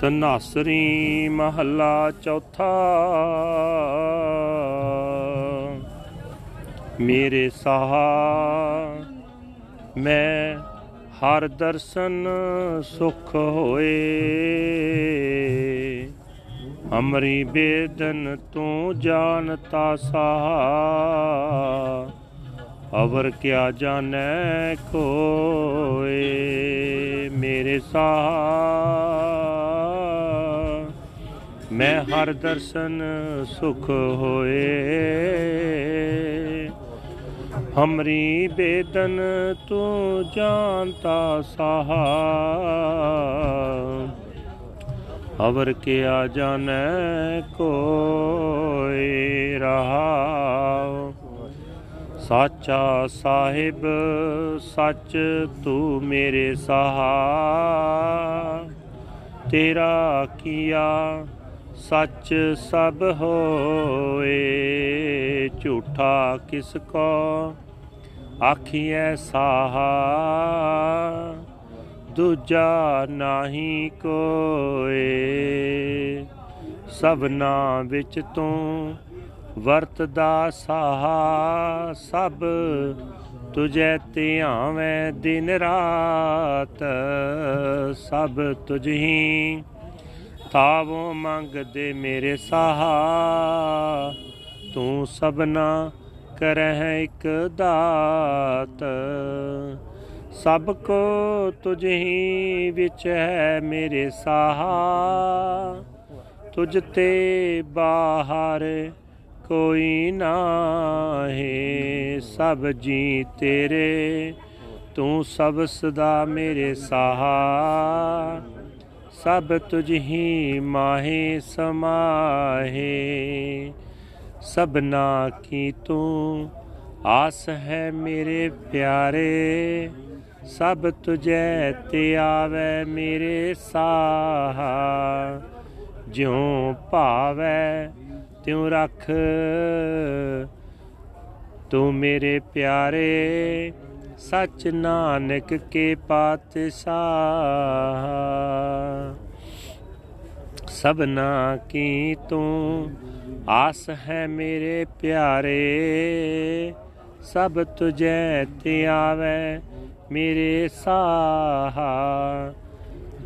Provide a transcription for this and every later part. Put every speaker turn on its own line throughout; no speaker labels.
ਤਨਾਸਰੀ ਮਹੱਲਾ ਚੌਥਾ। ਮੇਰੇ ਸਾਹਾ, ਮੈਂ ਹਰ ਦਰਸ਼ਨ ਸੁਖ ਹੋਏ। ਅਮਰੀ ਬੇਦਨ ਤੂੰ ਜਾਣਤਾ ਸਾਹਾ, ਅਵਰ ਕਿਆ ਜਾਣੈ ਕੋਏ ਮੇਰੇ ਸਾਹ ਮੈਂ ਹਰ ਦਰਸ਼ਨ ਸੁਖ ਹੋਏ। ਹਮਰੀ ਬੇਦਨ ਤੂੰ ਜਾਣਤਾ ਸਾਹਾ। ਅਵਰ ਕਿਆ ਜਾਣੈ ਕੋਏ ਰਹਾ। ਸਾਚਾ ਸਾਹਿਬ, ਸੱਚ ਤੂੰ ਮੇਰੇ ਸਹਾ। ਤੇਰਾ ਕੀਆ ਸੱਚ ਸਭ ਹੋਏ, ਝੂਠਾ ਕਿਸ ਕੋ? ਆਖੀਐ ਸਾਹਾ, ਦੂਜਾ ਨਾਹੀ ਕੋਏ। ਸਭਨਾ ਵਿੱਚ ਤੂੰ ਵਰਤਦਾ ਸਾਹਾ, ਸਭ ਤੁਝੇ ਧਿਆਵੇਂ ਦਿਨ ਰਾਤ, ਸਭ ਤੁਝ ਹੀ ਤਾਵੋ ਮੰਗਦੇ ਮੇਰੇ ਸਾਹਾ। ਤੂੰ ਸਭਨਾ ਕਰਹਿ ਇੱਕ ਦਾਤ। ਸਭ ਕੋ ਤੁਝ ਹੀ ਵਿੱਚ ਹੈ ਮੇਰੇ ਸਾਹਾ। ਤੁਝ ਤੇ ਬਾਹਰ ਕੋਈ ਨਾਹੀ। ਸਭ ਜੀ ਤੇਰੇ, ਤੂੰ ਸਭ ਸਦਾ ਮੇਰੇ ਸਾਹਾ। ਸਭ ਤੁਝ ਹੀ ਮਾਹੇ ਸਮਾਹੇ, ਸਭਨਾ ਕੀ ਤੂੰ ਆਸ ਹੈ ਮੇਰੇ ਪਿਆਰੇ ਸਭ ਤੁਝੇ ਤੇ ਆਵੇ ਮੇਰੇ ਸਾਹਾ। ਜਿਉ ਭਾਵੇ ਤਿਉ ਰੱਖ ਤੂੰ ਮੇਰੇ ਪਿਆਰੇ ਸਚ ਨਾਨਕ ਕੇ ਪਾਤਸ਼ਾਹ ਸਭਨਾ ਕੀ ਤੂੰ ਆਸ ਹੈ ਮੇਰੇ ਪਿਆਰੇ? ਸਭ ਤੁਝੇ ਤੇ ਆਵੇ ਮੇਰੇ ਸਾਹਾ।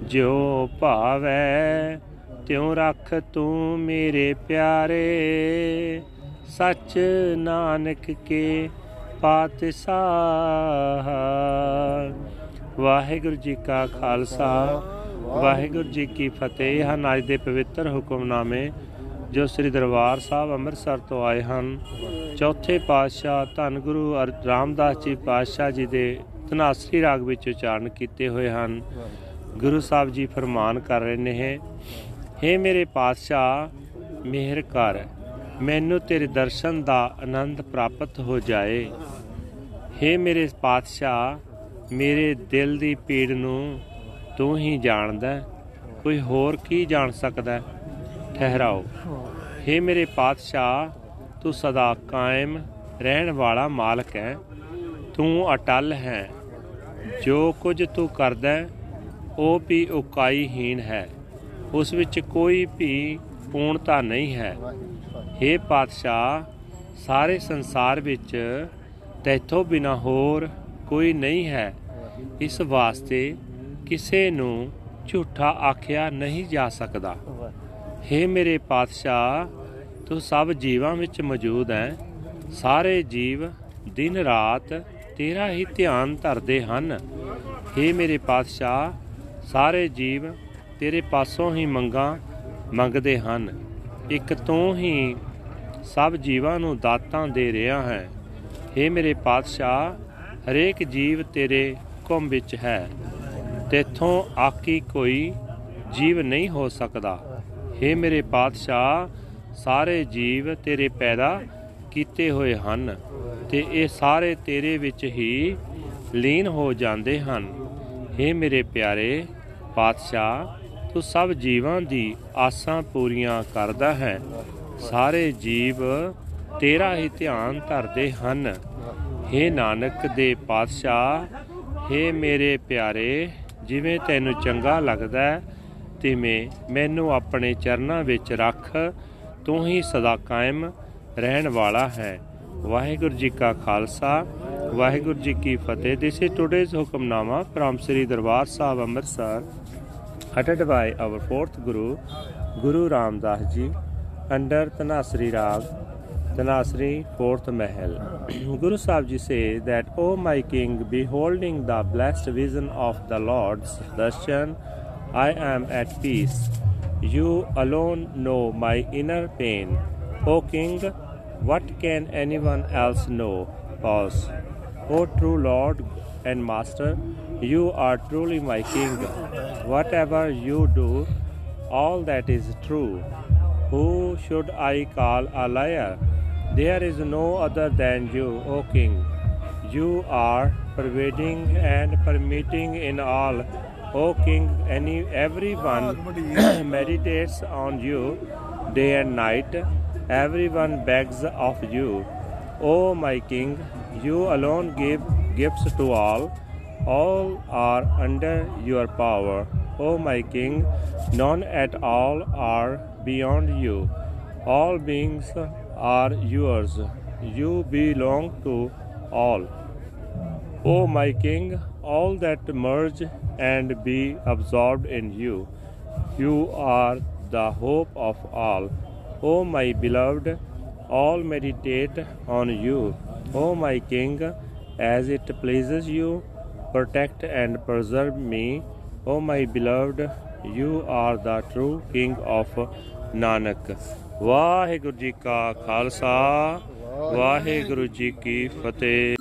ਜੋ ਭਾਵੇ, ਤਿਉ ਰੱਖ ਤੂੰ ਮੇਰੇ ਪਿਆਰੇ। ਸਚ ਨਾਨਕ ਕੇ ਪਾਤਸ਼ਾਹ ਵਾਹਿਗੁਰੂ ਜੀ ਕਾ ਖਾਲਸਾ, ਵਾਹਿਗੁਰੂ ਜੀ ਕੀ ਫਤਿਹ। ਹਨ, ਅੱਜ ਦੇ ਪਵਿੱਤਰ ਹੁਕਮਨਾਮੇ ਜੋ ਸ੍ਰੀ ਦਰਬਾਰ ਸਾਹਿਬ ਅੰਮ੍ਰਿਤਸਰ ਤੋਂ ਆਏ ਹਨ। ਚੌਥੇ ਪਾਤਸ਼ਾਹ ਧੰਨ ਗੁਰੂ ਰਾਮਦਾਸ ਜੀ ਪਾਤਸ਼ਾਹ ਜੀ ਦੇ ਤਨਾਸਰੀ ਰਾਗ ਵਿੱਚ ਉਚਾਰਨ ਕੀਤੇ ਹੋਏ ਹਨ। ਗੁਰੂ ਸਾਹਿਬ ਜੀ ਫਰਮਾਨ ਕਰ ਰਹੇ ਨੇ, ਹੇ ਮੇਰੇ ਪਾਤਸ਼ਾਹ, ਮਿਹਰ ਕਰ। ਮੈਨੂੰ ਤੇਰੇ ਦਰਸ਼ਨ ਦਾ ਆਨੰਦ ਪ੍ਰਾਪਤ ਹੋ ਜਾਏ। ਹੇ ਮੇਰੇ ਪਾਤਸ਼ਾਹ, ਮੇਰੇ ਦਿਲ ਦੀ ਪੀੜ ਨੂੰ ਤੂੰ ਹੀ ਜਾਣਦਾ ਕੋਈ ਹੋਰ ਕੀ ਜਾਣ ਸਕਦਾ ਠਹਿਰਾਓ। ਹੇ ਮੇਰੇ ਪਾਤਸ਼ਾਹ, ਤੂੰ ਸਦਾ ਕਾਇਮ ਰਹਿਣ ਵਾਲਾ ਮਾਲਕ ਹੈ। ਤੂੰ ਅਟਲ ਹੈ। ਜੋ ਕੁਝ ਤੂੰ ਕਰਦਾ ਉਹ ਵੀ ਉਕਾਈਹੀਨ ਹੈ। ਉਸ ਵਿੱਚ ਕੋਈ ਵੀ ਪੂਰਨਤਾ ਨਹੀਂ ਹੈ। हे ਪਾਤਸ਼ਾਹ ਸਾਰੇ ਸੰਸਾਰ ਵਿੱਚ ਤੈਥੋਂ ਬਿਨਾ ਹੋਰ ਕੋਈ ਨਹੀਂ ਹੈ ਇਸ ਵਾਸਤੇ ਕਿਸੇ ਨੂੰ ਝੂਠਾ ਆਖਿਆ ਨਹੀਂ ਜਾ ਸਕਦਾ हे ਮੇਰੇ ਪਾਤਸ਼ਾਹ ਤੂੰ ਸਭ ਜੀਵਾਂ ਵਿੱਚ ਮੌਜੂਦ ਹੈ ਸਾਰੇ ਜੀਵ ਦਿਨ ਰਾਤ ਤੇਰਾ ਹੀ ਧਿਆਨ ਧਰਦੇ ਹਨ हे ਮੇਰੇ ਪਾਤਸ਼ਾਹ ਸਾਰੇ ਜੀਵ ਤੇਰੇ ਪਾਸੋਂ ਹੀ ਮੰਗਾਂ ਮੰਗਦੇ ਹਨ ਇੱਕ ਤੂੰ ਹੀ ਸਭ ਜੀਵਾਂ ਨੂੰ ਦਾਤਾਂ ਦੇ ਰਿਹਾ ਹੈ हे ਮੇਰੇ ਪਾਤਸ਼ਾਹ ਹਰੇਕ ਜੀਵ ਤੇਰੇ ਹੁਕਮ ਵਿੱਚ ਹੈ ਤੇਥੋਂ ਆਕੀ ਕੋਈ ਜੀਵ ਨਹੀਂ ਹੋ ਸਕਦਾ हे ਮੇਰੇ ਪਾਤਸ਼ਾਹ ਸਾਰੇ ਜੀਵ ਤੇਰੇ ਪੈਦਾ ਕੀਤੇ ਹੋਏ ਹਨ ਤੇ ਇਹ ਸਾਰੇ ਤੇਰੇ ਵਿੱਚ ਹੀ ਲੀਨ ਹੋ ਜਾਂਦੇ ਹਨ हे ਮੇਰੇ ਪਿਆਰੇ ਪਾਤਸ਼ਾਹ ਤੂੰ ਸਭ ਜੀਵਾਂ ਦੀ ਆਸਾਂ ਪੂਰੀਆਂ ਕਰਦਾ ਹੈ ਸਾਰੇ ਜੀਵ ਤੇਰਾ ਹੀ ਧਿਆਨ ਧਰਦੇ ਹਨ। हे ਨਾਨਕ ਦੇ ਪਾਤਸ਼ਾਹ हे ਮੇਰੇ ਪਿਆਰੇ, ਜਿਵੇਂ ਤੈਨੂੰ ਚੰਗਾ ਲੱਗਦਾ ਤਿਵੇਂ ਮੈਨੂੰ ਆਪਣੇ ਚਰਨਾਂ ਵਿੱਚ ਰੱਖ। ਤੂੰ ਹੀ ਸਦਾ ਕਾਇਮ ਰਹਿਣ ਵਾਲਾ ਹੈ। ਵਾਹਿਗੁਰੂ ਜੀ ਕਾ ਖਾਲਸਾ, ਵਾਹਿਗੁਰੂ ਜੀ ਕੀ ਫਤਿਹ। This is today's Hukamnama from Sri Darbar Sahib Amritsar ਅਟਟਡ by our fourth Guru Guru Ramdas ji. Under Tanasri Rag, Tanasri fourth Mahal. Guru Sahib Ji say that, O my King, beholding the blessed vision of the Lord's darshan, I am at peace. You alone know my inner pain. O King, what can anyone else know? Pause. O true Lord and Master, you are truly my King. Whatever you do, all that is true. Who should I call a liar? There is no other than you, O King. You are pervading and permitting in all. O King, any everyone ah, meditates on you day and night. Everyone begs of you. O my King, you alone give gifts to all. All are under your power. O my King, none at all are beyond you. All beings are yours. You belong to all. O my King, all that merge and be absorbed in you. You are the hope of all. O my beloved, all meditate on you. O my King, as it pleases you, protect and preserve me. O my beloved, you are the true King of Nanak. Waheguru ji ਕਾ ਖਾਲਸਾ ਵਾਹਿਗੁਰੂ ਜੀ ਕੀ ਫਤਿਹ